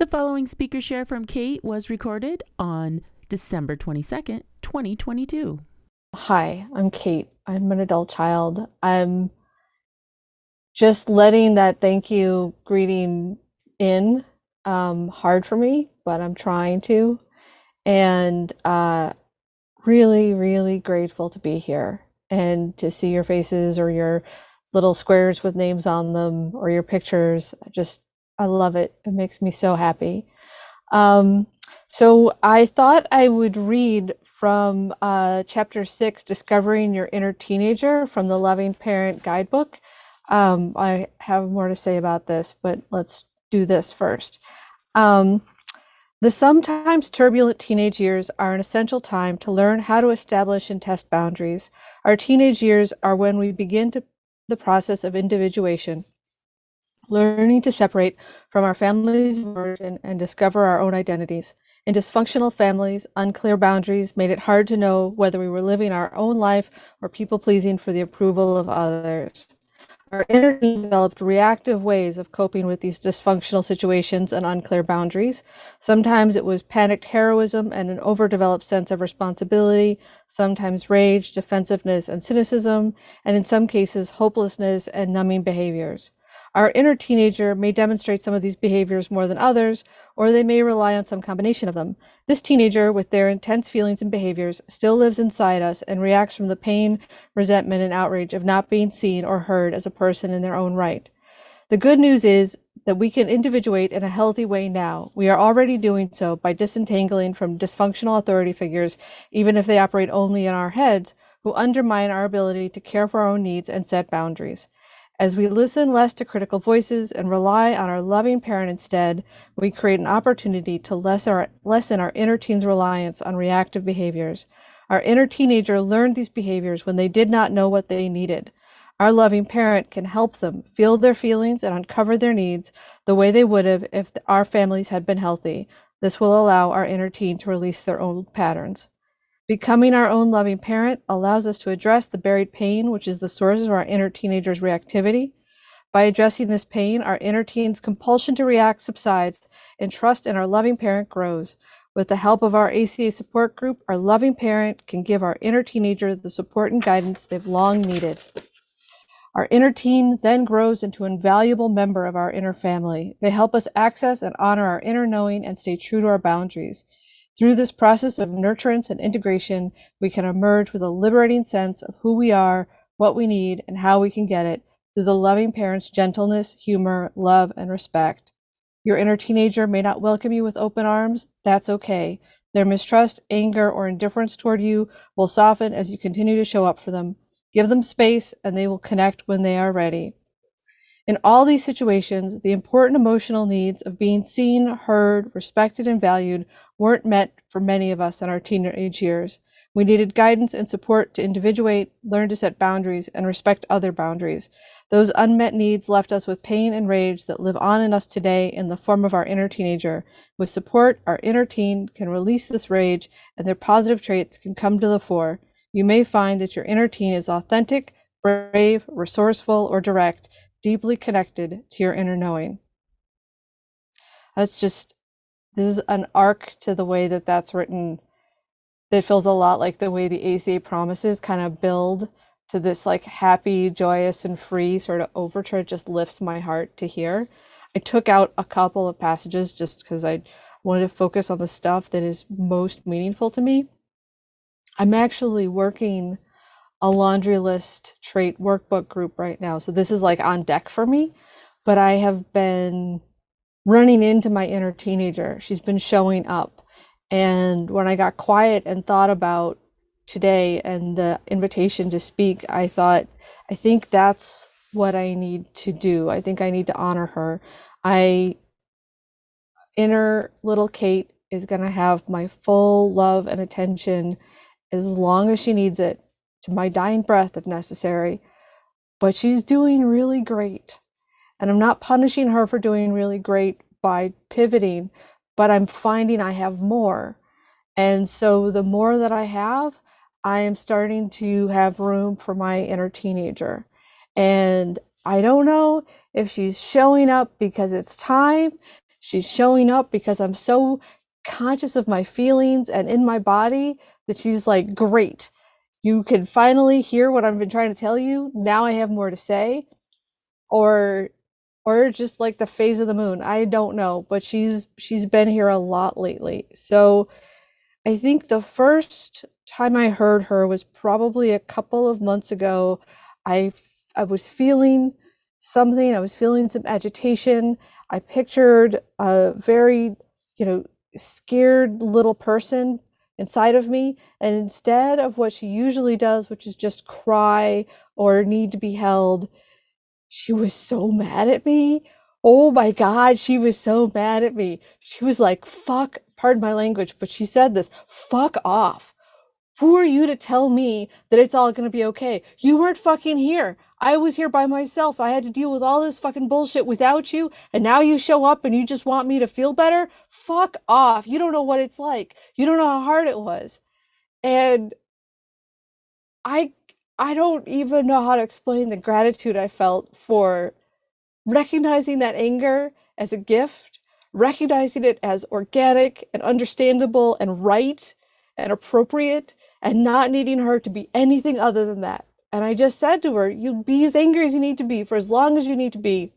The following speaker share from Kate was recorded on December 22nd, 2022. Hi, I'm Kate. I'm an adult child. I'm just letting that thank you greeting in. Um, hard for me, but I'm trying to. And uh, really, really grateful to be here and to see your faces or your little squares with names on them or your pictures. Just I love it. It makes me so happy. Um, so I thought I would read from uh, chapter six, Discovering Your Inner Teenager from the Loving Parent Guidebook. Um, I have more to say about this, but let's do this first. Um, the sometimes turbulent teenage years are an essential time to learn how to establish and test boundaries. Our teenage years are when we begin to, the process of individuation learning to separate from our families origin and discover our own identities. In dysfunctional families, unclear boundaries made it hard to know whether we were living our own life or people pleasing for the approval of others. Our inner developed reactive ways of coping with these dysfunctional situations and unclear boundaries. Sometimes it was panicked heroism and an overdeveloped sense of responsibility, sometimes rage, defensiveness, and cynicism, and in some cases, hopelessness and numbing behaviors. Our inner teenager may demonstrate some of these behaviors more than others, or they may rely on some combination of them. This teenager, with their intense feelings and behaviors, still lives inside us and reacts from the pain, resentment, and outrage of not being seen or heard as a person in their own right. The good news is that we can individuate in a healthy way now. We are already doing so by disentangling from dysfunctional authority figures, even if they operate only in our heads, who undermine our ability to care for our own needs and set boundaries. As we listen less to critical voices and rely on our loving parent instead, we create an opportunity to lessen our, inner teen's reliance on reactive behaviors. Our inner teenager learned these behaviors when they did not know what they needed. Our loving parent can help them feel their feelings and uncover their needs the way they would have if our families had been healthy. This will allow our inner teen to release their old patterns. Becoming our own loving parent allows us to address the buried pain, which is the source of our inner teenager's reactivity. By addressing this pain, our inner teen's compulsion to react subsides and trust in our loving parent grows. With the help of our ACA support group, our loving parent can give our inner teenager the support and guidance they've long needed. Our inner teen then grows into an invaluable member of our inner family. They help us access and honor our inner knowing and stay true to our boundaries. Through this process of nurturance and integration, we can emerge with a liberating sense of who we are, what we need, and how we can get it through the loving parent's gentleness, humor, love, and respect. Your inner teenager may not welcome you with open arms. That's okay. Their mistrust, anger, or indifference toward you will soften as you continue to show up for them. Give them space, and they will connect when they are ready. In all these situations, the important emotional needs of being seen, heard, respected, and valued weren't met for many of us in our teenage years. We needed guidance and support to individuate, learn to set boundaries, and respect other boundaries. Those unmet needs left us with pain and rage that live on in us today in the form of our inner teenager. With support, our inner teen can release this rage and their positive traits can come to the fore. You may find that your inner teen is authentic, brave, resourceful, or direct, deeply connected to your inner knowing. That's just this is an arc to the way that that's written that feels a lot like the way the ACA promises kind of build to this like happy, joyous, and free sort of overture. It just lifts my heart to hear. I took out a couple of passages just because I wanted to focus on the stuff that is most meaningful to me. I'm actually working a laundry list trait workbook group right now. So this is like on deck for me, but I have been running into my inner teenager. She's been showing up. And when I got quiet and thought about today and the invitation to speak, I thought, I think that's what I need to do. I think I need to honor her. I inner little Kate is going to have my full love and attention as long as she needs it, to my dying breath if necessary. But she's doing really great. And I'm not punishing her for doing really great by pivoting, but I'm finding I have more. And so the more that I have, I am starting to have room for my inner teenager. And I don't know if she's showing up because it's time. She's showing up because I'm so conscious of my feelings and in my body that she's like, great. You can finally hear what I've been trying to tell you. Now I have more to say. Or or just like the phase of the moon. I don't know, but she's she's been here a lot lately. So I think the first time I heard her was probably a couple of months ago. I I was feeling something, I was feeling some agitation. I pictured a very, you know, scared little person inside of me and instead of what she usually does, which is just cry or need to be held, she was so mad at me. Oh my God, she was so mad at me. She was like, fuck, pardon my language, but she said this, fuck off. Who are you to tell me that it's all going to be okay? You weren't fucking here. I was here by myself. I had to deal with all this fucking bullshit without you. And now you show up and you just want me to feel better? Fuck off. You don't know what it's like. You don't know how hard it was. And I I don't even know how to explain the gratitude I felt for recognizing that anger as a gift, recognizing it as organic and understandable and right and appropriate, and not needing her to be anything other than that. And I just said to her, You'll be as angry as you need to be for as long as you need to be.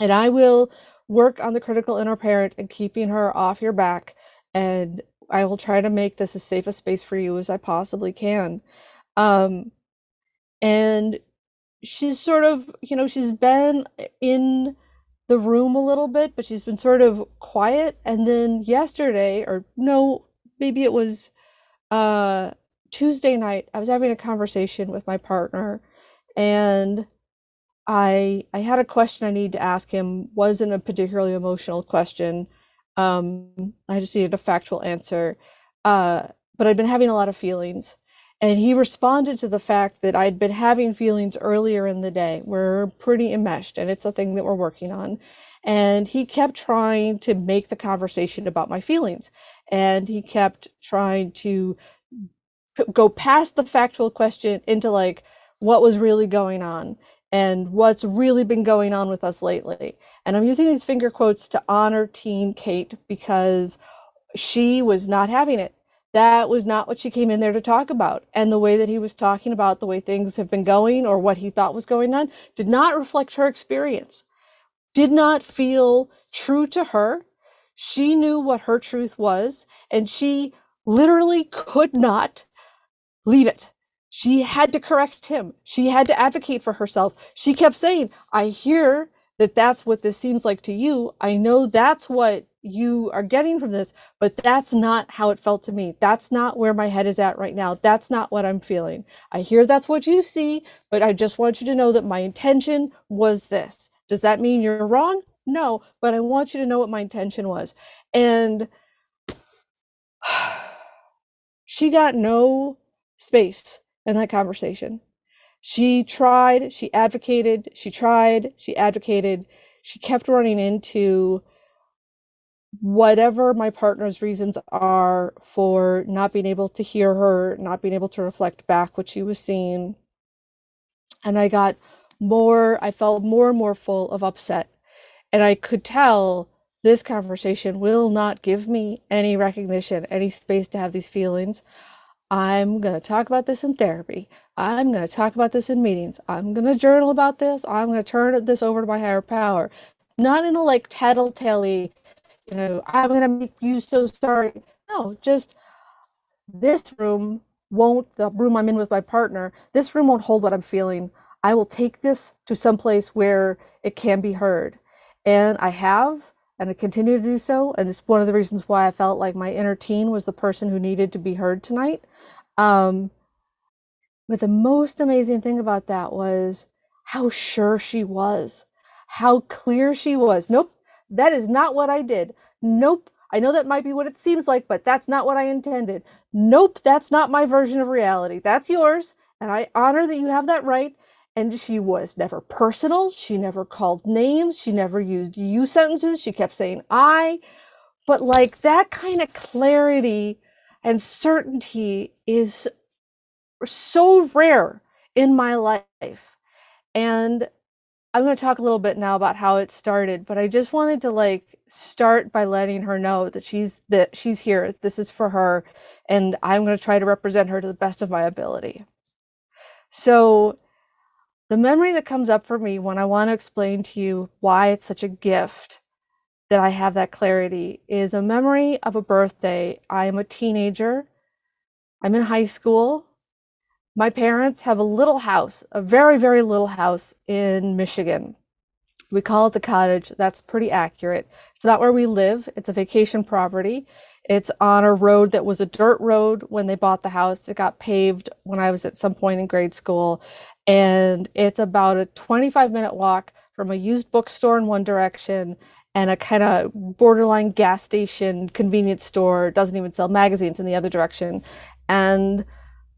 And I will work on the critical inner parent and keeping her off your back. And I will try to make this as safe a space for you as I possibly can. Um, and she's sort of you know she's been in the room a little bit but she's been sort of quiet. And then yesterday or no maybe it was uh tuesday night i was having a conversation with my partner and i i had a question i need to ask him wasn't a particularly emotional question. Um i just needed a factual answer. Uh but i've been having a lot of feelings and he responded to the fact that I'd been having feelings earlier in the day. We're pretty enmeshed, and it's a thing that we're working on. And he kept trying to make the conversation about my feelings. And he kept trying to go past the factual question into like what was really going on and what's really been going on with us lately. And I'm using these finger quotes to honor teen Kate because she was not having it that was not what she came in there to talk about. And the way that he was talking about the way things have been going or what he thought was going on did not reflect her experience, did not feel true to her. She knew what her truth was, and she literally could not leave it. She had to correct him. She had to advocate for herself. She kept saying, I hear that that's what this seems like to you. I know that's what you are getting from this, but that's not how it felt to me. That's not where my head is at right now. That's not what I'm feeling. I hear that's what you see, but I just want you to know that my intention was this. Does that mean you're wrong? No, but I want you to know what my intention was. And she got no space in that conversation. She tried, she advocated, she tried, she advocated. She kept running into whatever my partner's reasons are for not being able to hear her, not being able to reflect back what she was seeing. And I got more, I felt more and more full of upset. And I could tell this conversation will not give me any recognition, any space to have these feelings. I'm going to talk about this in therapy. I'm going to talk about this in meetings. I'm going to journal about this. I'm going to turn this over to my higher power. Not in a like tattletale you know, I'm gonna make you so sorry. No, just this room won't the room I'm in with my partner, this room won't hold what I'm feeling. I will take this to some place where it can be heard. And I have, and I continue to do so. And it's one of the reasons why I felt like my inner teen was the person who needed to be heard tonight. Um, but the most amazing thing about that was how sure she was, how clear she was. Nope, that is not what I did. Nope. I know that might be what it seems like, but that's not what I intended. Nope, that's not my version of reality. That's yours. And I honor that you have that right. And she was never personal. She never called names. She never used you sentences. She kept saying I. But like that kind of clarity and certainty is so rare in my life. And I'm going to talk a little bit now about how it started, but I just wanted to like start by letting her know that she's that she's here. This is for her and I'm going to try to represent her to the best of my ability. So the memory that comes up for me when I want to explain to you why it's such a gift that I have that clarity is a memory of a birthday. I am a teenager. I'm in high school. My parents have a little house, a very, very little house in Michigan. We call it the cottage. That's pretty accurate. It's not where we live, it's a vacation property. It's on a road that was a dirt road when they bought the house. It got paved when I was at some point in grade school. And it's about a 25 minute walk from a used bookstore in one direction and a kind of borderline gas station convenience store doesn't even sell magazines in the other direction and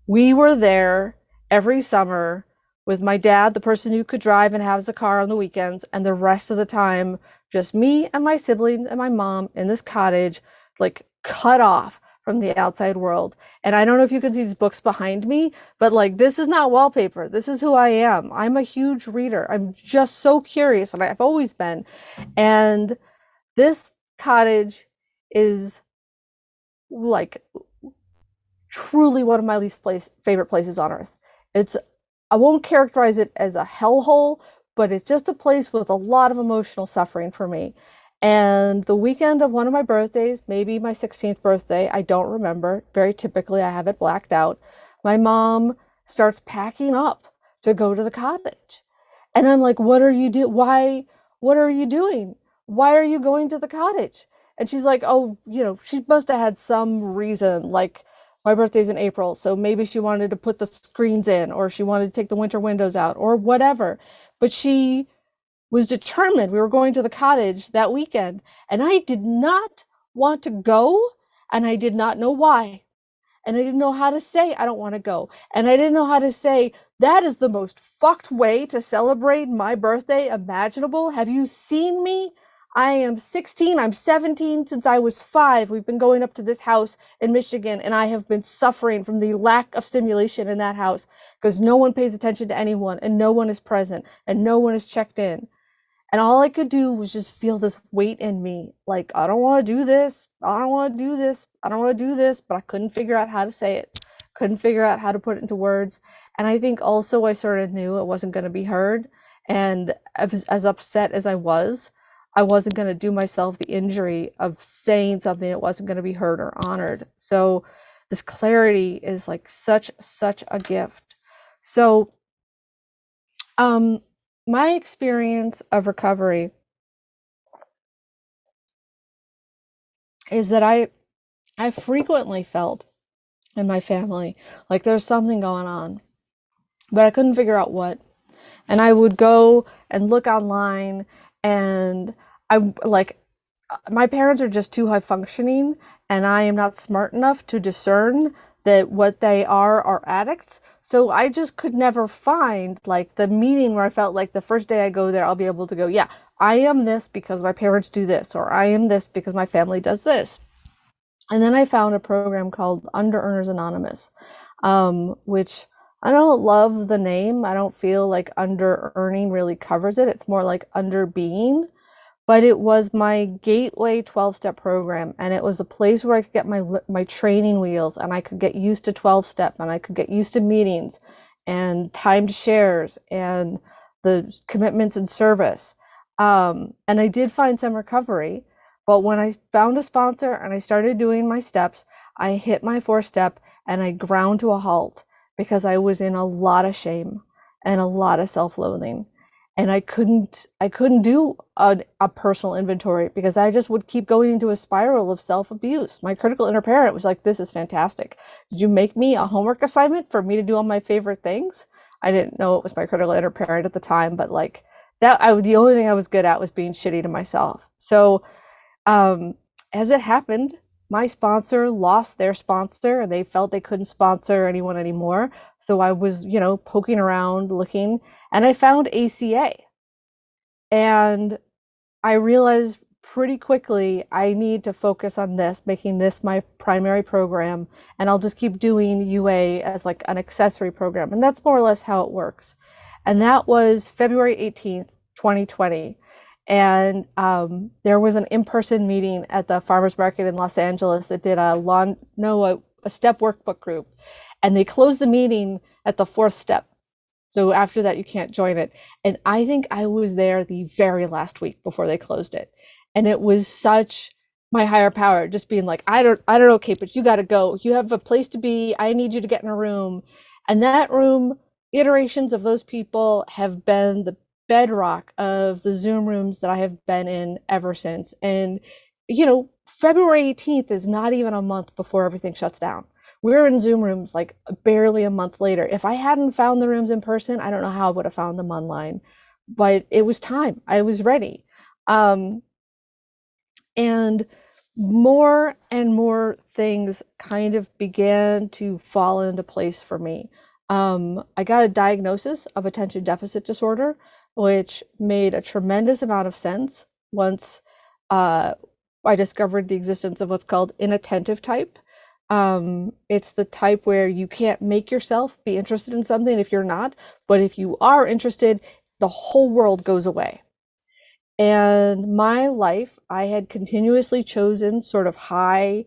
we were there every summer with my dad, the person who could drive and has a car on the weekends, and the rest of the time, just me and my siblings and my mom in this cottage, like cut off from the outside world. And I don't know if you can see these books behind me, but like this is not wallpaper. This is who I am. I'm a huge reader. I'm just so curious, and I've always been. And this cottage is like truly one of my least place, favorite places on earth. It's I won't characterize it as a hellhole, but it's just a place with a lot of emotional suffering for me. And the weekend of one of my birthdays, maybe my 16th birthday, I don't remember. Very typically, I have it blacked out. My mom starts packing up to go to the cottage. And I'm like, what are you doing? Why? What are you doing? Why are you going to the cottage? And she's like, oh, you know, she must have had some reason, like my birthday's in April, so maybe she wanted to put the screens in or she wanted to take the winter windows out or whatever. But she was determined we were going to the cottage that weekend and I did not want to go and I did not know why. And I didn't know how to say I don't want to go. And I didn't know how to say that is the most fucked way to celebrate my birthday imaginable. Have you seen me? I am 16, I'm 17 since I was five. We've been going up to this house in Michigan, and I have been suffering from the lack of stimulation in that house because no one pays attention to anyone, and no one is present, and no one is checked in. And all I could do was just feel this weight in me like, I don't want to do this. I don't want to do this. I don't want to do this. But I couldn't figure out how to say it, couldn't figure out how to put it into words. And I think also I sort of knew it wasn't going to be heard. And as, as upset as I was, I wasn't going to do myself the injury of saying something that wasn't going to be heard or honored. So this clarity is like such such a gift. So um my experience of recovery is that I I frequently felt in my family like there's something going on, but I couldn't figure out what. And I would go and look online and I like my parents are just too high functioning and I am not smart enough to discern that what they are are addicts. So I just could never find like the meeting where I felt like the first day I go there I'll be able to go, yeah, I am this because my parents do this or I am this because my family does this. And then I found a program called Under Earners Anonymous, um, which I don't love the name. I don't feel like under earning really covers it. It's more like under being but it was my gateway 12 step program and it was a place where i could get my my training wheels and i could get used to 12 step and i could get used to meetings and timed shares and the commitments and service. Um, and i did find some recovery but when i found a sponsor and i started doing my steps i hit my fourth step and i ground to a halt because i was in a lot of shame and a lot of self-loathing and I couldn't I couldn't do a, a personal inventory because I just would keep going into a spiral of self-abuse. My critical inner parent was like, "This is fantastic. Did you make me a homework assignment for me to do all my favorite things?" I didn't know it was my critical inner parent at the time, but like that I the only thing I was good at was being shitty to myself. So um as it happened, my sponsor lost their sponsor they felt they couldn't sponsor anyone anymore. So I was, you know, poking around looking and I found ACA. And I realized pretty quickly I need to focus on this, making this my primary program, and I'll just keep doing UA as like an accessory program. And that's more or less how it works. And that was February 18th, 2020 and um, there was an in-person meeting at the farmers market in los angeles that did a long no a, a, step workbook group. And they closed the meeting at the fourth step. So after that you can't join it. And i think i was there the very last week before they closed it. And it was such my higher power just being like i don't i don't know kate but you got to go. You have a place to be. I need you to get in a room. And that room iterations of those people have been the bedrock of the Zoom rooms that I have been in ever since. And, you know, February 18th is not even a month before everything shuts down. We're in Zoom rooms like barely a month later. If I hadn't found the rooms in person, I don't know how I would have found them online, but it was time. I was ready. Um, and more and more things kind of began to fall into place for me. Um, I got a diagnosis of attention deficit disorder, which made a tremendous amount of sense once uh, I discovered the existence of what's called inattentive type. Um, it's the type where you can't make yourself be interested in something if you're not, but if you are interested, the whole world goes away. And my life, I had continuously chosen sort of high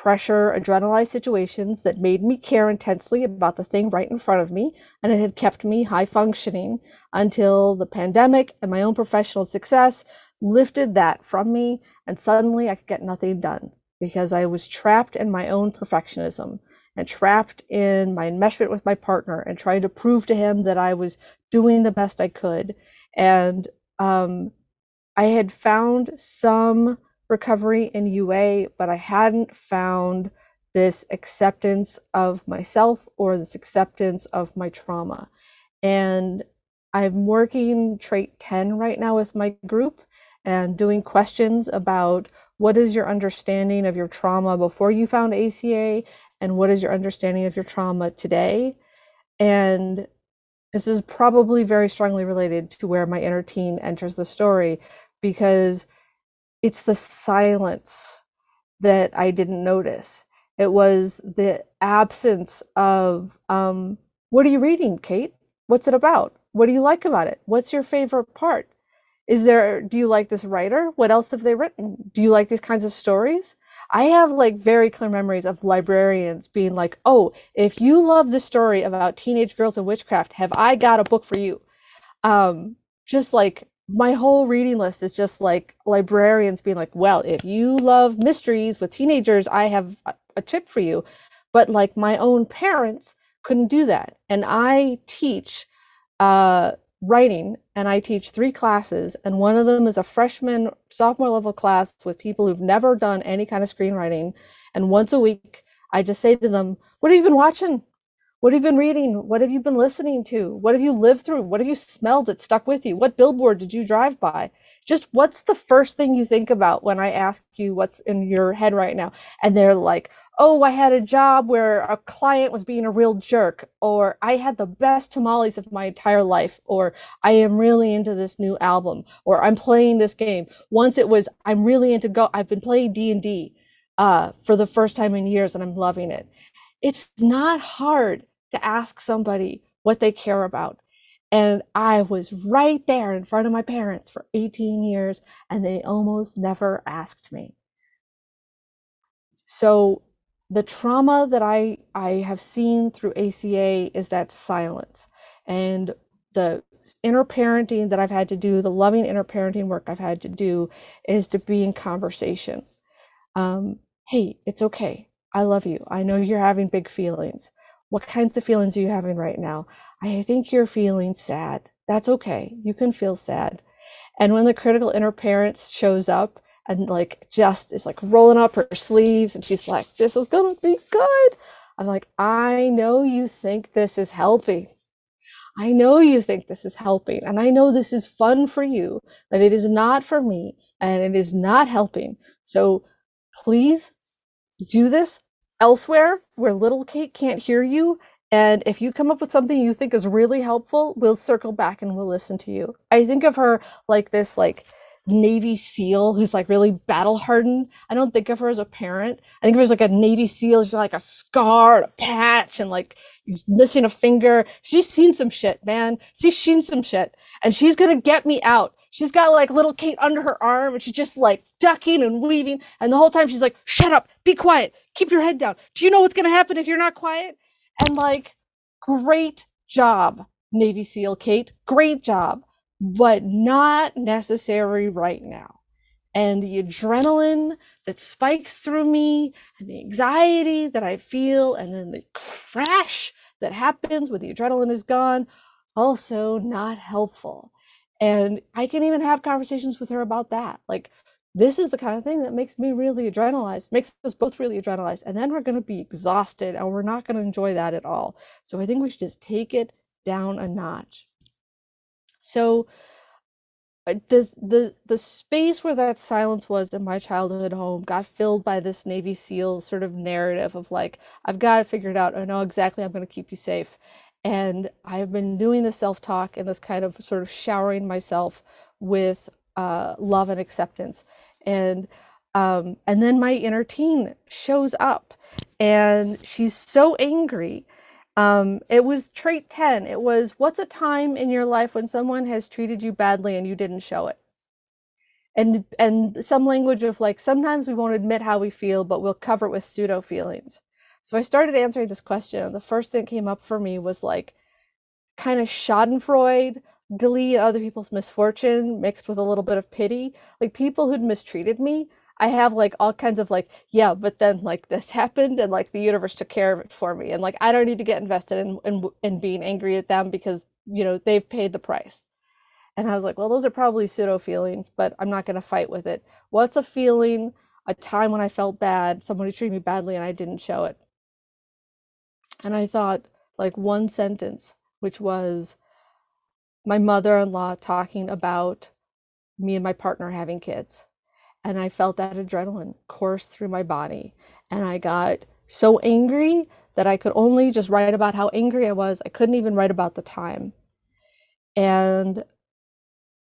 pressure, adrenalized situations that made me care intensely about the thing right in front of me, and it had kept me high functioning until the pandemic and my own professional success lifted that from me, and suddenly I could get nothing done because I was trapped in my own perfectionism and trapped in my enmeshment with my partner and trying to prove to him that I was doing the best I could. And um, I had found some recovery in UA, but I hadn't found this acceptance of myself or this acceptance of my trauma. And I'm working trait 10 right now with my group and doing questions about what is your understanding of your trauma before you found ACA and what is your understanding of your trauma today. And this is probably very strongly related to where my inner teen enters the story because it's the silence that I didn't notice. It was the absence of um, what are you reading, Kate? What's it about? What do you like about it? What's your favorite part? Is there do you like this writer? What else have they written? Do you like these kinds of stories? I have like very clear memories of librarians being like, "Oh, if you love this story about teenage girls and witchcraft, have I got a book for you?" Um, just like my whole reading list is just like librarians being like, well, if you love mysteries with teenagers, I have a, tip for you. But like my own parents couldn't do that. And I teach uh, writing and I teach three classes. And one of them is a freshman, sophomore level class with people who've never done any kind of screenwriting. And once a week, I just say to them, What have you been watching? What have you been reading? What have you been listening to? What have you lived through? What have you smelled that stuck with you? What billboard did you drive by? Just what's the first thing you think about when I ask you what's in your head right now? And they're like, oh, I had a job where a client was being a real jerk, or I had the best tamales of my entire life, or I am really into this new album, or I'm playing this game. Once it was, I'm really into go. I've been playing D and D uh, for the first time in years, and I'm loving it. It's not hard to ask somebody what they care about. And I was right there in front of my parents for 18 years, and they almost never asked me. So, the trauma that I, I have seen through ACA is that silence. And the inner parenting that I've had to do, the loving inner parenting work I've had to do, is to be in conversation. Um, hey, it's okay. I love you. I know you're having big feelings. What kinds of feelings are you having right now? I think you're feeling sad. That's okay. You can feel sad. And when the critical inner parent shows up and like just is like rolling up her sleeves and she's like, this is going to be good. I'm like, I know you think this is helping. I know you think this is helping. And I know this is fun for you, but it is not for me and it is not helping. So please do this elsewhere where little Kate can't hear you. And if you come up with something you think is really helpful, we'll circle back and we'll listen to you. I think of her like this, like Navy SEAL who's like really battle hardened. I don't think of her as a parent. I think of her as like a Navy SEAL. She's like a scar, and a patch, and like missing a finger. She's seen some shit, man. She's seen some shit, and she's gonna get me out. She's got like little Kate under her arm, and she's just like ducking and weaving. And the whole time she's like, "Shut up, be quiet, keep your head down. Do you know what's gonna happen if you're not quiet?" And like, great job, Navy SEAL Kate. Great job but not necessary right now. And the adrenaline that spikes through me, and the anxiety that I feel, and then the crash that happens when the adrenaline is gone, also not helpful. And I can even have conversations with her about that. Like, this is the kind of thing that makes me really adrenalized, makes us both really adrenalized. And then we're going to be exhausted and we're not going to enjoy that at all. So I think we should just take it down a notch. So uh, the the the space where that silence was in my childhood home got filled by this Navy SEAL sort of narrative of like, I've got it figured out. I know exactly I'm going to keep you safe. And I've been doing the self talk and this kind of sort of showering myself with uh, love and acceptance. And um, and then my inner teen shows up, and she's so angry um, it was trait 10. It was what's a time in your life when someone has treated you badly and you didn't show it? And and some language of like sometimes we won't admit how we feel, but we'll cover it with pseudo feelings. So I started answering this question, the first thing that came up for me was like kind of Schadenfreude, glee at other people's misfortune mixed with a little bit of pity. Like people who'd mistreated me, I have like all kinds of like, yeah, but then like this happened and like the universe took care of it for me. And like I don't need to get invested in in, in being angry at them because, you know, they've paid the price. And I was like, well, those are probably pseudo feelings, but I'm not going to fight with it. What's a feeling, a time when I felt bad, somebody treated me badly and I didn't show it? And I thought like one sentence, which was my mother in law talking about me and my partner having kids and I felt that adrenaline course through my body. And I got so angry that I could only just write about how angry I was. I couldn't even write about the time. And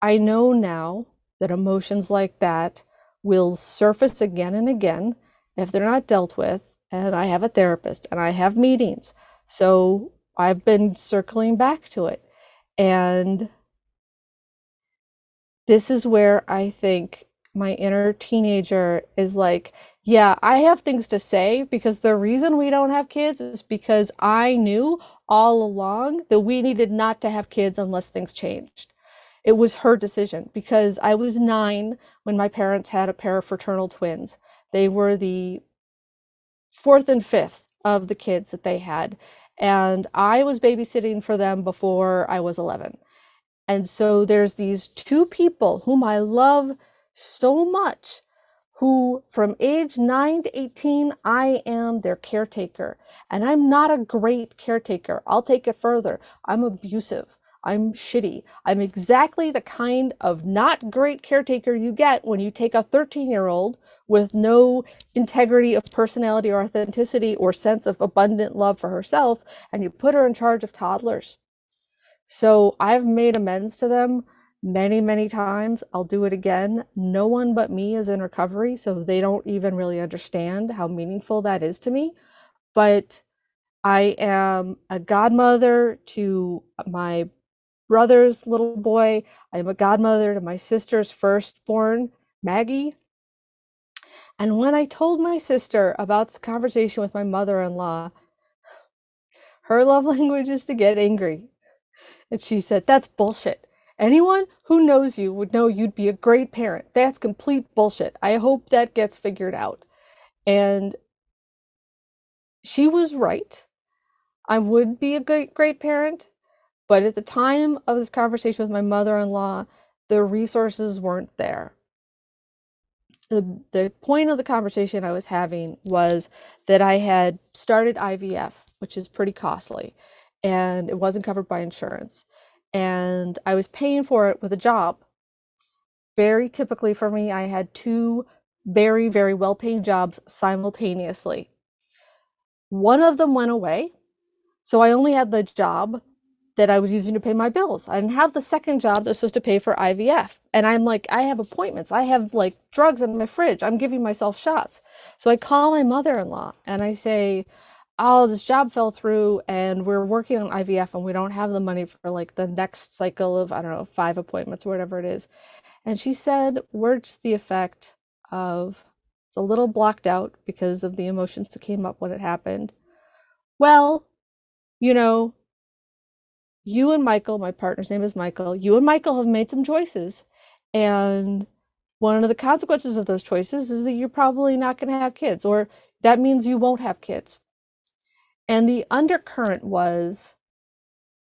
I know now that emotions like that will surface again and again if they're not dealt with. And I have a therapist and I have meetings. So I've been circling back to it. And this is where I think my inner teenager is like, yeah, I have things to say because the reason we don't have kids is because I knew all along that we needed not to have kids unless things changed. It was her decision because I was nine when my parents had a pair of fraternal twins. They were the fourth and fifth of the kids that they had. And I was babysitting for them before I was 11. And so there's these two people whom I love so much who from age 9 to 18 I am their caretaker and I'm not a great caretaker. I'll take it further. I'm abusive. I'm shitty. I'm exactly the kind of not great caretaker you get when you take a 13 year old with no integrity of personality or authenticity or sense of abundant love for herself and you put her in charge of toddlers. So I've made amends to them many, many times. I'll do it again. No one but me is in recovery, so they don't even really understand how meaningful that is to me. But I am a godmother to my brother's little boy. I am a godmother to my sister's firstborn, Maggie. And when I told my sister about this conversation with my mother in law, her love language is to get angry. And she said, That's bullshit. Anyone who knows you would know you'd be a great parent. That's complete bullshit. I hope that gets figured out. And she was right. I would be a great, great parent, but at the time of this conversation with my mother in law, the resources weren't there. The, the point of the conversation I was having was that I had started IVF, which is pretty costly, and it wasn't covered by insurance and I was paying for it with a job. Very typically for me, I had two very, very well paying jobs simultaneously. One of them went away. So I only had the job that I was using to pay my bills. I didn't have the second job that was supposed to pay for IVF. And I'm like, I have appointments. I have like drugs in my fridge. I'm giving myself shots. So I call my mother in law and I say, Oh, this job fell through and we're working on IVF and we don't have the money for like the next cycle of, I don't know, five appointments or whatever it is. And she said words to the effect of, it's a little blocked out because of the emotions that came up when it happened. Well, you know, you and Michael, my partner's name is Michael, you and Michael have made some choices. And one of the consequences of those choices is that you're probably not going to have kids, or that means you won't have kids. And the undercurrent was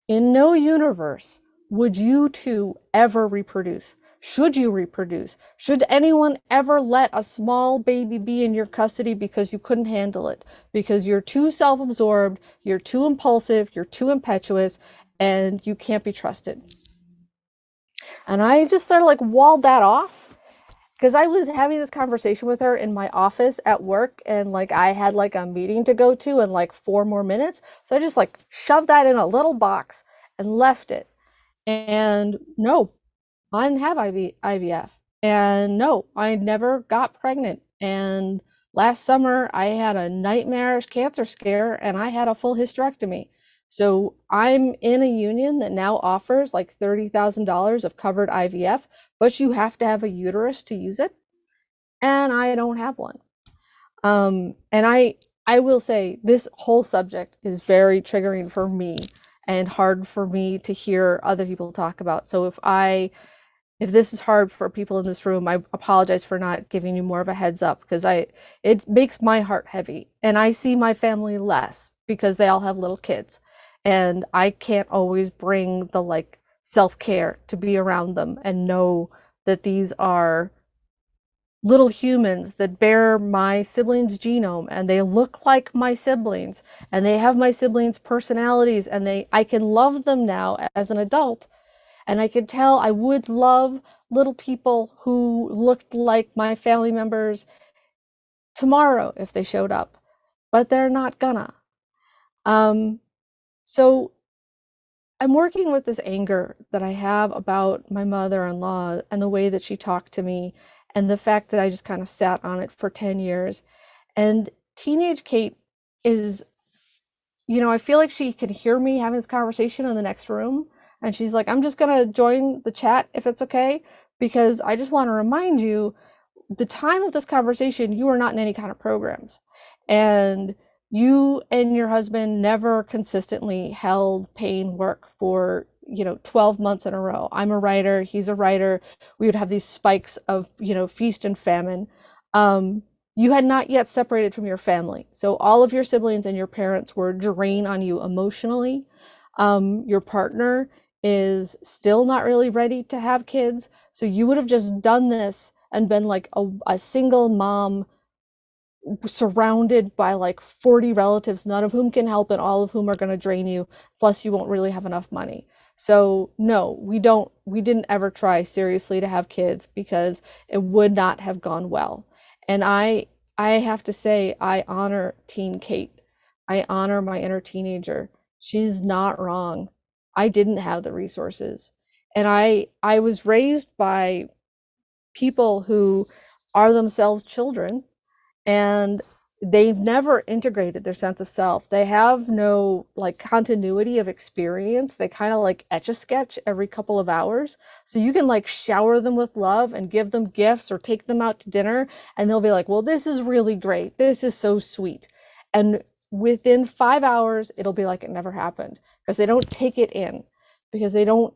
in no universe would you two ever reproduce. Should you reproduce? Should anyone ever let a small baby be in your custody because you couldn't handle it? Because you're too self absorbed, you're too impulsive, you're too impetuous, and you can't be trusted. And I just sort of like walled that off because I was having this conversation with her in my office at work and like I had like a meeting to go to in like four more minutes. So I just like shoved that in a little box and left it. And no, I didn't have IV, IVF. And no, I never got pregnant. And last summer I had a nightmarish cancer scare and I had a full hysterectomy. So I'm in a union that now offers like $30,000 of covered IVF, but you have to have a uterus to use it. And I don't have one. Um, and I I will say this whole subject is very triggering for me and hard for me to hear other people talk about. So if I if this is hard for people in this room, I apologize for not giving you more of a heads up because I it makes my heart heavy and I see my family less because they all have little kids and I can't always bring the like self-care to be around them and know that these are little humans that bear my siblings genome and they look like my siblings and they have my siblings personalities and they I can love them now as an adult. And I can tell I would love little people who looked like my family members tomorrow if they showed up but they're not gonna. Um so I'm working with this anger that I have about my mother in law and the way that she talked to me, and the fact that I just kind of sat on it for 10 years. And teenage Kate is, you know, I feel like she can hear me having this conversation in the next room. And she's like, I'm just going to join the chat if it's okay, because I just want to remind you the time of this conversation, you are not in any kind of programs. And you and your husband never consistently held paying work for you know 12 months in a row. I'm a writer he's a writer. We would have these spikes of you know feast and famine. Um, you had not yet separated from your family. So all of your siblings and your parents were drained on you emotionally. Um, your partner is still not really ready to have kids. So you would have just done this and been like a, a single mom surrounded by like 40 relatives, none of whom can help and all of whom are going to drain you. Plus, you won't really have enough money. So, no, we don't, we didn't ever try seriously to have kids because it would not have gone well. And I, I have to say, I honor teen Kate. I honor my inner teenager. She's not wrong. I didn't have the resources. And I, I was raised by people who are themselves children and they've never integrated their sense of self. They have no like continuity of experience. They kind of like etch a sketch every couple of hours. So you can like shower them with love and give them gifts or take them out to dinner and they'll be like, "Well, this is really great. This is so sweet." And within 5 hours, it'll be like it never happened because they don't take it in because they don't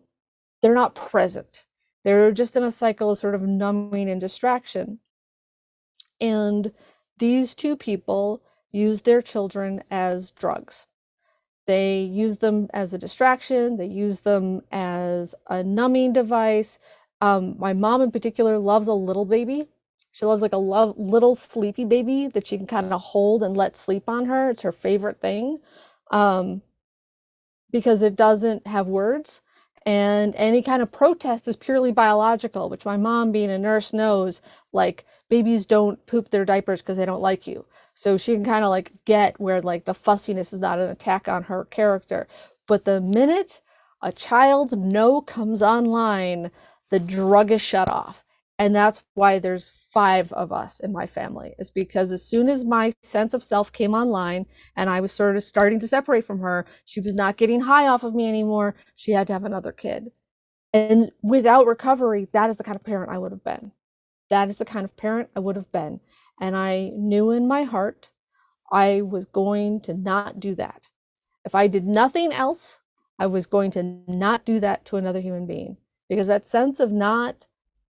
they're not present. They're just in a cycle of sort of numbing and distraction. And these two people use their children as drugs. They use them as a distraction, they use them as a numbing device. Um, my mom, in particular, loves a little baby. She loves like a love, little sleepy baby that she can kind of hold and let sleep on her. It's her favorite thing um, because it doesn't have words And any kind of protest is purely biological, which my mom, being a nurse, knows like babies don't poop their diapers because they don't like you. So she can kind of like get where like the fussiness is not an attack on her character. But the minute a child's no comes online, the drug is shut off. And that's why there's five of us in my family, is because as soon as my sense of self came online and I was sort of starting to separate from her, she was not getting high off of me anymore. She had to have another kid. And without recovery, that is the kind of parent I would have been. That is the kind of parent I would have been. And I knew in my heart I was going to not do that. If I did nothing else, I was going to not do that to another human being because that sense of not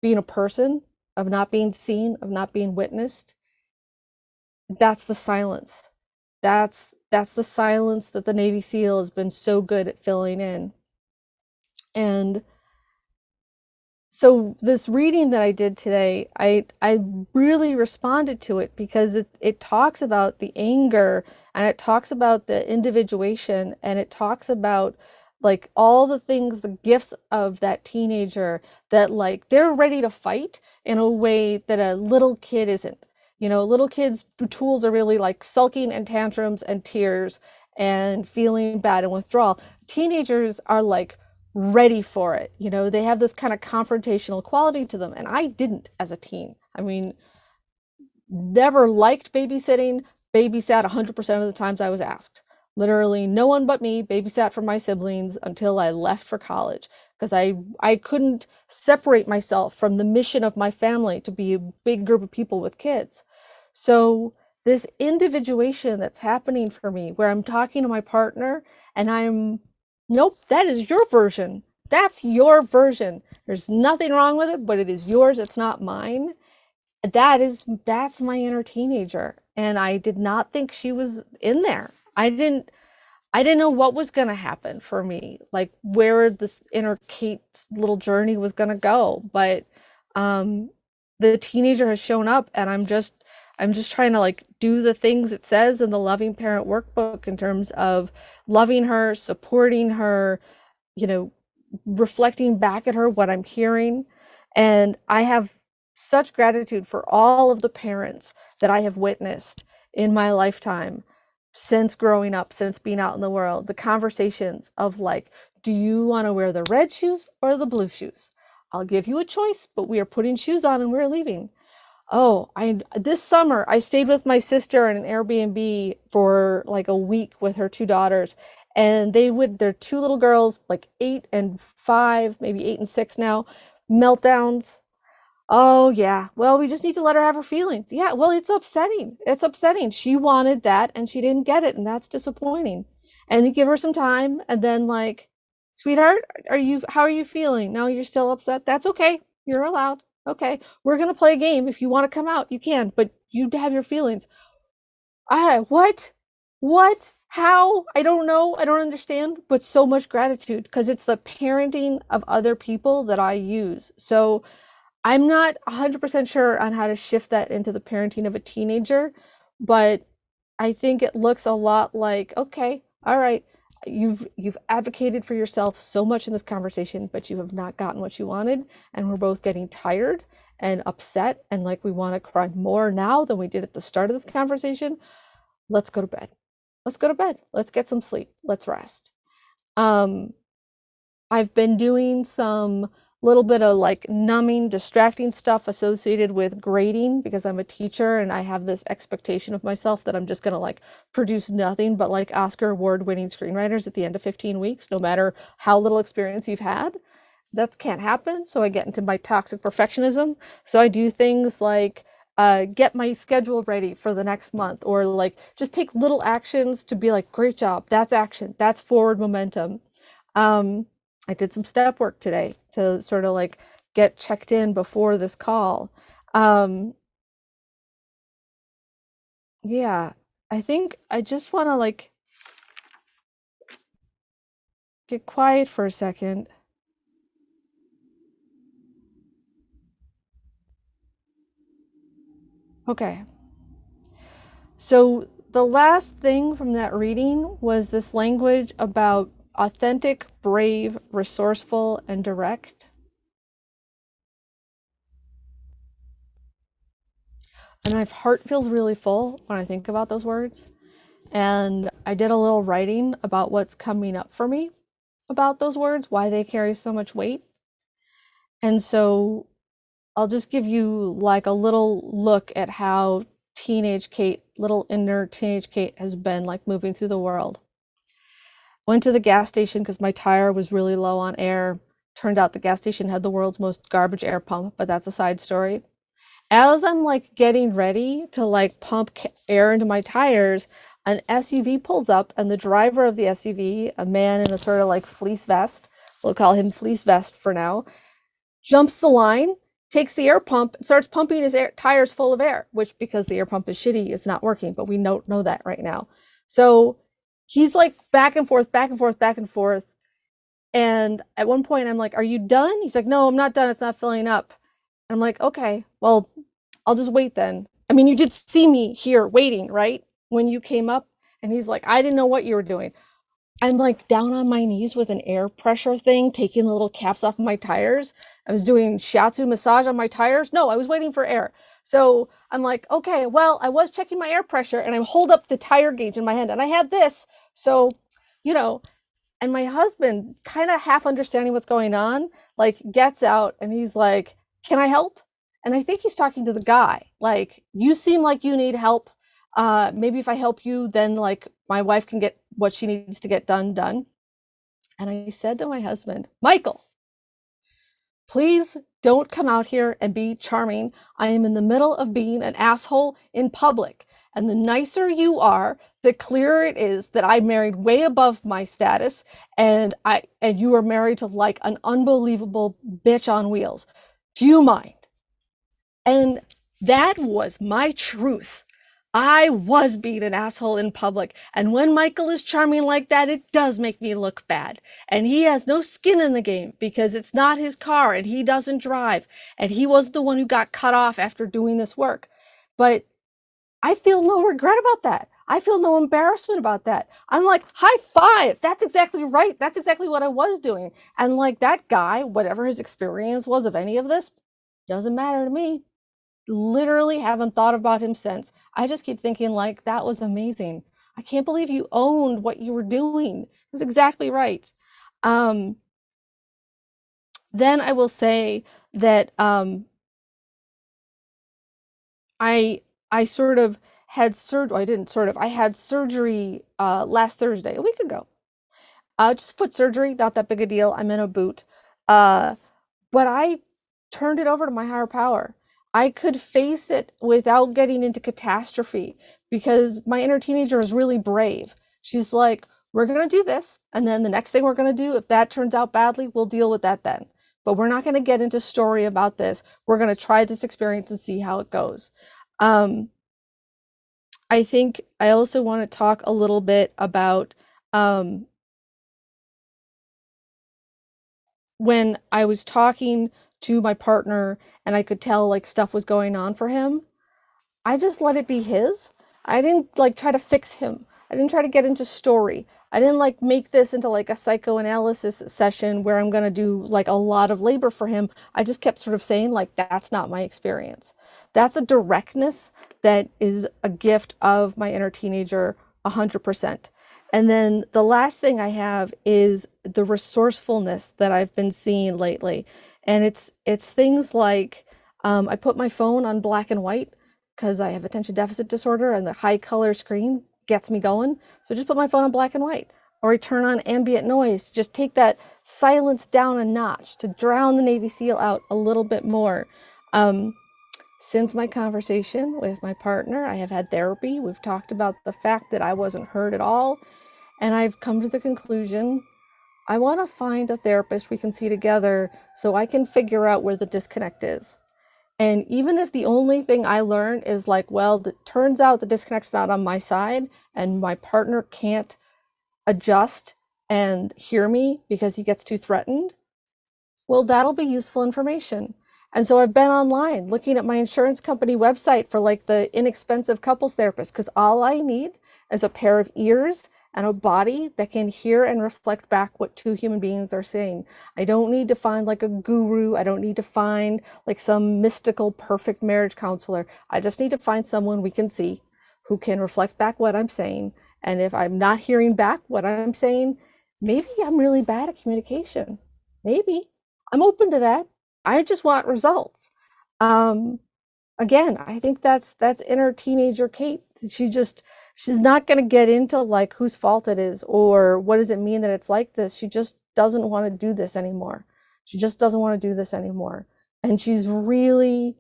being a person, of not being seen, of not being witnessed, that's the silence. That's that's the silence that the Navy SEAL has been so good at filling in. And so this reading that I did today, I I really responded to it because it it talks about the anger and it talks about the individuation and it talks about like all the things the gifts of that teenager that like they're ready to fight in a way that a little kid isn't you know little kids tools are really like sulking and tantrums and tears and feeling bad and withdrawal teenagers are like ready for it. You know, they have this kind of confrontational quality to them. And I didn't as a teen. I mean, never liked babysitting, babysat 100% of the times I was asked. Literally, no one but me babysat for my siblings until I left for college because I, I couldn't separate myself from the mission of my family to be a big group of people with kids. So, this individuation that's happening for me, where I'm talking to my partner and I'm Nope, that is your version. That's your version. There's nothing wrong with it, but it is yours. It's not mine. That is that's my inner teenager. And I did not think she was in there. I didn't I didn't know what was going to happen for me, like where this inner Kate's little journey was going to go. But um, the teenager has shown up, and I'm just I'm just trying to like do the things it says in the loving parent workbook in terms of loving her, supporting her, you know, reflecting back at her what I'm hearing. And I have such gratitude for all of the parents that I have witnessed in my lifetime since growing up, since being out in the world. The conversations of like, do you want to wear the red shoes or the blue shoes? I'll give you a choice, but we are putting shoes on and we're leaving. Oh, I this summer I stayed with my sister in an Airbnb for like a week with her two daughters, and they would they're two little girls, like eight and five, maybe eight and six now, meltdowns. Oh yeah. Well, we just need to let her have her feelings. Yeah, well, it's upsetting. It's upsetting. She wanted that and she didn't get it, and that's disappointing. And give her some time, and then like, sweetheart, are you how are you feeling? No, you're still upset. That's okay. You're allowed okay, we're gonna play a game. If you want to come out, you can, but you have your feelings. I what? What? How? I don't know. I don't understand, but so much gratitude because it's the parenting of other people that I use. So I'm not 100% sure on how to shift that into the parenting of a teenager, but I think it looks a lot like okay, all right, you've you've advocated for yourself so much in this conversation but you have not gotten what you wanted and we're both getting tired and upset and like we want to cry more now than we did at the start of this conversation. Let's go to bed. Let's go to bed. Let's get some sleep. Let's rest. Um i've been doing some little bit of like numbing, distracting stuff associated with grading because I'm a teacher and I have this expectation of myself that I'm just going to like produce nothing but like Oscar award winning screenwriters at the end of 15 weeks, no matter how little experience you've had. That can't happen. So I get into my toxic perfectionism. So I do things like uh, get my schedule ready for the next month or like just take little actions to be like, great job. That's action. That's forward momentum. Um, I did some step work today to sort of like get checked in before this call. Um, yeah, I think I just want to like get quiet for a second. Okay. So the last thing from that reading was this language about authentic, brave, resourceful, and direct. And my heart feels really full when I think about those words. And I did a little writing about what's coming up for me about those words, why they carry so much weight. And so I'll just give you like a little look at how teenage Kate, little inner teenage Kate, has been like moving through the world. Went to the gas station because my tire was really low on air. Turned out the gas station had the world's most garbage air pump, but that's a side story. As I'm like getting ready to like pump air into my tires, an SUV pulls up, and the driver of the SUV, a man in a sort of like fleece vest, we'll call him fleece vest for now, jumps the line, takes the air pump, starts pumping his air, tires full of air, which because the air pump is shitty, is not working, but we don't know that right now. So he's like back and forth, back and forth, back and forth. And at one point, I'm like, Are you done? He's like, No, I'm not done. It's not filling up. I'm like, Okay, well, I'll just wait then. I mean, you did see me here waiting, right? When you came up. And he's like, I didn't know what you were doing. I'm like down on my knees with an air pressure thing, taking the little caps off my tires. I was doing shiatsu massage on my tires. No, I was waiting for air. So I'm like, okay, well, I was checking my air pressure and I hold up the tire gauge in my hand and I had this. So, you know, and my husband, kind of half understanding what's going on, like gets out and he's like, can I help? And I think he's talking to the guy, like, you seem like you need help. Uh, maybe if I help you, then like my wife can get what she needs to get done, done. And I said to my husband, Michael, Please don't come out here and be charming. I am in the middle of being an asshole in public. And the nicer you are, the clearer it is that I married way above my status and I and you are married to like an unbelievable bitch on wheels. Do you mind? And that was my truth. I was being an asshole in public. And when Michael is charming like that, it does make me look bad. And he has no skin in the game because it's not his car and he doesn't drive. And he was the one who got cut off after doing this work. But I feel no regret about that. I feel no embarrassment about that. I'm like, high five. That's exactly right. That's exactly what I was doing. And like that guy, whatever his experience was of any of this, doesn't matter to me. Literally haven't thought about him since. I just keep thinking like that was amazing. I can't believe you owned what you were doing. That's exactly right. Um, then I will say that um, I I sort of had surgery. I didn't sort of. I had surgery uh, last Thursday, a week ago. Uh, just foot surgery, not that big a deal. I'm in a boot. Uh, but I turned it over to my higher power. I could face it without getting into catastrophe because my inner teenager is really brave. She's like, we're going to do this. And then the next thing we're going to do, if that turns out badly, we'll deal with that then. But we're not going to get into story about this. We're going to try this experience and see how it goes. Um, I think I also want to talk a little bit about um, when I was talking to my partner and I could tell like stuff was going on for him, I just let it be his. I didn't like try to fix him. I didn't try to get into story. I didn't like make this into like a psychoanalysis session where I'm going to do like a lot of labor for him. I just kept sort of saying like that's not my experience. That's a directness that is a gift of my inner teenager 100%. And then the last thing I have is the resourcefulness that I've been seeing lately and it's it's things like um, I put my phone on black and white because I have attention deficit disorder and the high color screen gets me going. So just put my phone on black and white, or I turn on ambient noise. Just take that silence down a notch to drown the Navy SEAL out a little bit more. Um, since my conversation with my partner, I have had therapy. We've talked about the fact that I wasn't heard at all, and I've come to the conclusion I want to find a therapist we can see together so I can figure out where the disconnect is. And even if the only thing I learn is like, well, it turns out the disconnect's not on my side and my partner can't adjust and hear me because he gets too threatened, well, that'll be useful information. And so I've been online looking at my insurance company website for like the inexpensive couples therapist because all I need is a pair of ears and a body that can hear and reflect back what two human beings are saying. I don't need to find like a guru. I don't need to find like some mystical perfect marriage counselor. I just need to find someone we can see who can reflect back what I'm saying. And if I'm not hearing back what I'm saying, maybe I'm really bad at communication. Maybe. I'm open to that. I just want results. Um, again, I think that's that's inner teenager Kate. She just she's not going to get into like whose fault it is or what does it mean that it's like this. She just doesn't want to do this anymore. She just doesn't want to do this anymore. And she's really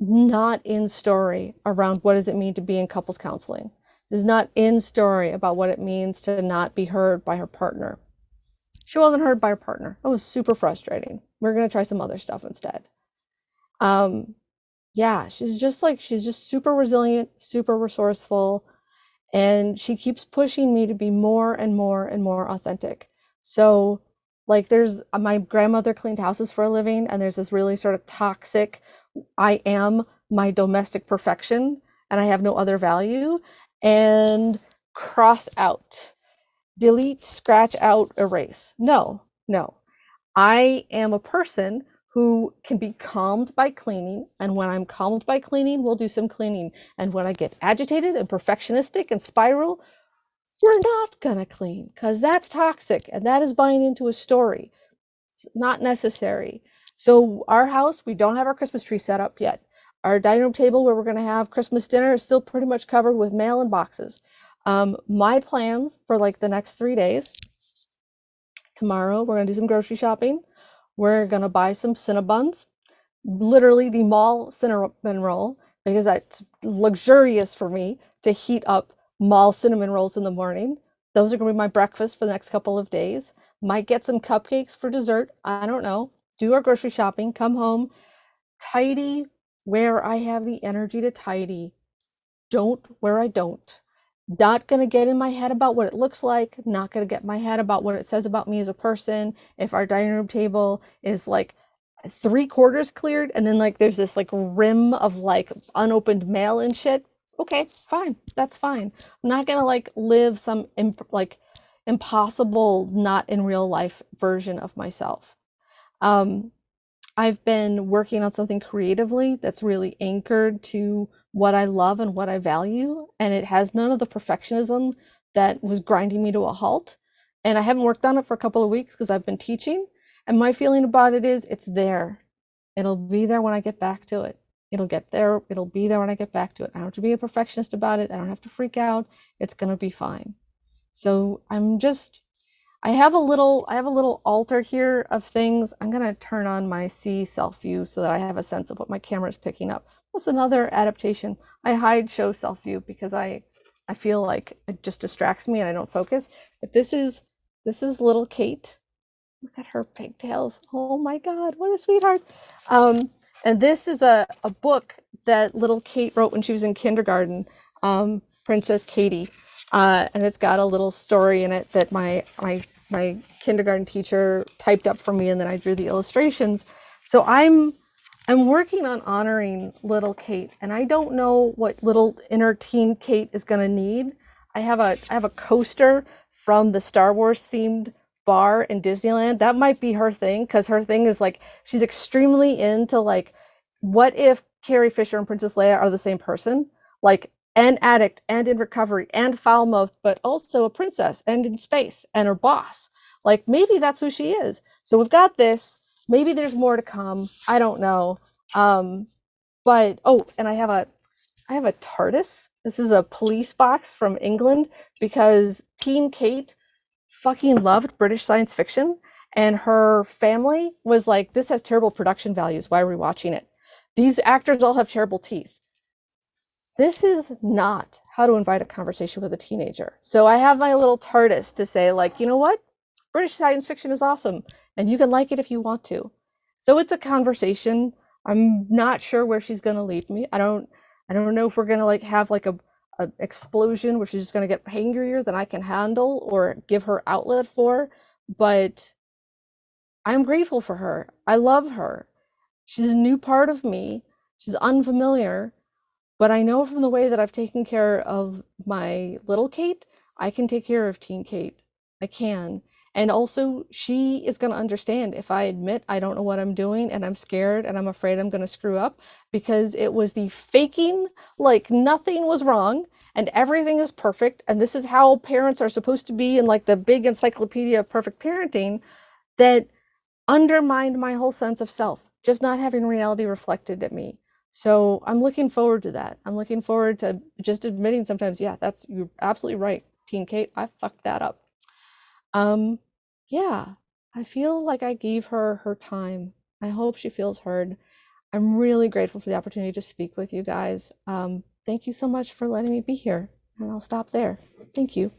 not in story around what does it mean to be in couples counseling. Is not in story about what it means to not be heard by her partner. She wasn't heard by her partner. That was super frustrating. We're gonna try some other stuff instead. Um, yeah, she's just like she's just super resilient, super resourceful, and she keeps pushing me to be more and more and more authentic. So, like, there's my grandmother cleaned houses for a living, and there's this really sort of toxic I am my domestic perfection and I have no other value, and cross out, delete, scratch out, erase. No, no. I am a person who can be calmed by cleaning. And when I'm calmed by cleaning, we'll do some cleaning. And when I get agitated and perfectionistic and spiral, we're not going to clean because that's toxic and that is buying into a story. It's not necessary. So our house, we don't have our Christmas tree set up yet. Our dining room table where we're going to have Christmas dinner is still pretty much covered with mail and boxes. Um, my plans for like the next three days. Tomorrow we're going to do some grocery shopping. We're going to buy some Cinnabons, literally the mall cinnamon roll, because that's luxurious for me to heat up mall cinnamon rolls in the morning. Those are going to be my breakfast for the next couple of days. Might get some cupcakes for dessert. I don't know do our grocery shopping, come home, tidy where I have the energy to tidy, don't where I don't. Not going to get in my head about what it looks like, not going to get my head about what it says about me as a person. If our dining room table is like three quarters cleared and then like there's this like rim of like unopened mail and shit, okay, fine. That's fine. I'm not going to like live some imp- like impossible, not in real life version of myself. Um, I've been working on something creatively that's really anchored to what I love and what I value, and it has none of the perfectionism that was grinding me to a halt. And I haven't worked on it for a couple of weeks because I've been teaching. And my feeling about it is it's there. It'll be there when I get back to it. It'll get there. It'll be there when I get back to it. I don't have to be a perfectionist about it. I don't have to freak out. It's going to be fine. So I'm just I have a little I have a little altar here of things. I'm gonna turn on my see self view so that I have a sense of what my camera is picking up. What's another adaptation? I hide show self view because I I feel like it just distracts me and I don't focus. But this is this is little Kate. Look at her pigtails. Oh my god, what a sweetheart. Um, and this is a, a book that little Kate wrote when she was in kindergarten, um, Princess Katie uh, and it's got a little story in it that my my my kindergarten teacher typed up for me, and then I drew the illustrations. So I'm I'm working on honoring little Kate, and I don't know what little inner teen Kate is going to need. I have a I have a coaster from the Star Wars themed bar in Disneyland. That might be her thing because her thing is like she's extremely into like what if Carrie Fisher and Princess Leia are the same person? Like an addict and in recovery and foul mouthed, but also a princess and in space and her boss. Like maybe that's who she is. So we've got this. Maybe there's more to come. I don't know. Um, but oh, and I have a I have a TARDIS. This is a police box from England because Teen Kate fucking loved British science fiction and her family was like, this has terrible production values. Why are we watching it? These actors all have terrible teeth this is not how to invite a conversation with a teenager. So I have my little TARDIS to say, like, you know what? British science fiction is awesome, and you can like it if you want to. So it's a conversation. I'm not sure where she's gonna lead me. I don't I don't know if we're gonna like have like a, a explosion where she's just gonna get angrier than I can handle or give her outlet for, but I'm grateful for her. I love her. She's a new part of me. She's unfamiliar, but I know from the way that I've taken care of my little Kate, I can take care of Teen Kate. I can. And also, she is going to understand if I admit I don't know what I'm doing and I'm scared and I'm afraid I'm going to screw up because it was the faking like nothing was wrong and everything is perfect and this is how parents are supposed to be in like the big encyclopedia of perfect parenting that undermined my whole sense of self, just not having reality reflected at me. So I'm looking forward to that. I'm looking forward to just admitting sometimes, yeah, that's you're absolutely right, Teen Kate. I fucked that up. Um, yeah, I feel like I gave her her time. I hope she feels heard. I'm really grateful for the opportunity to speak with you guys. Um, thank you so much for letting me be here, and I'll stop there. Thank you.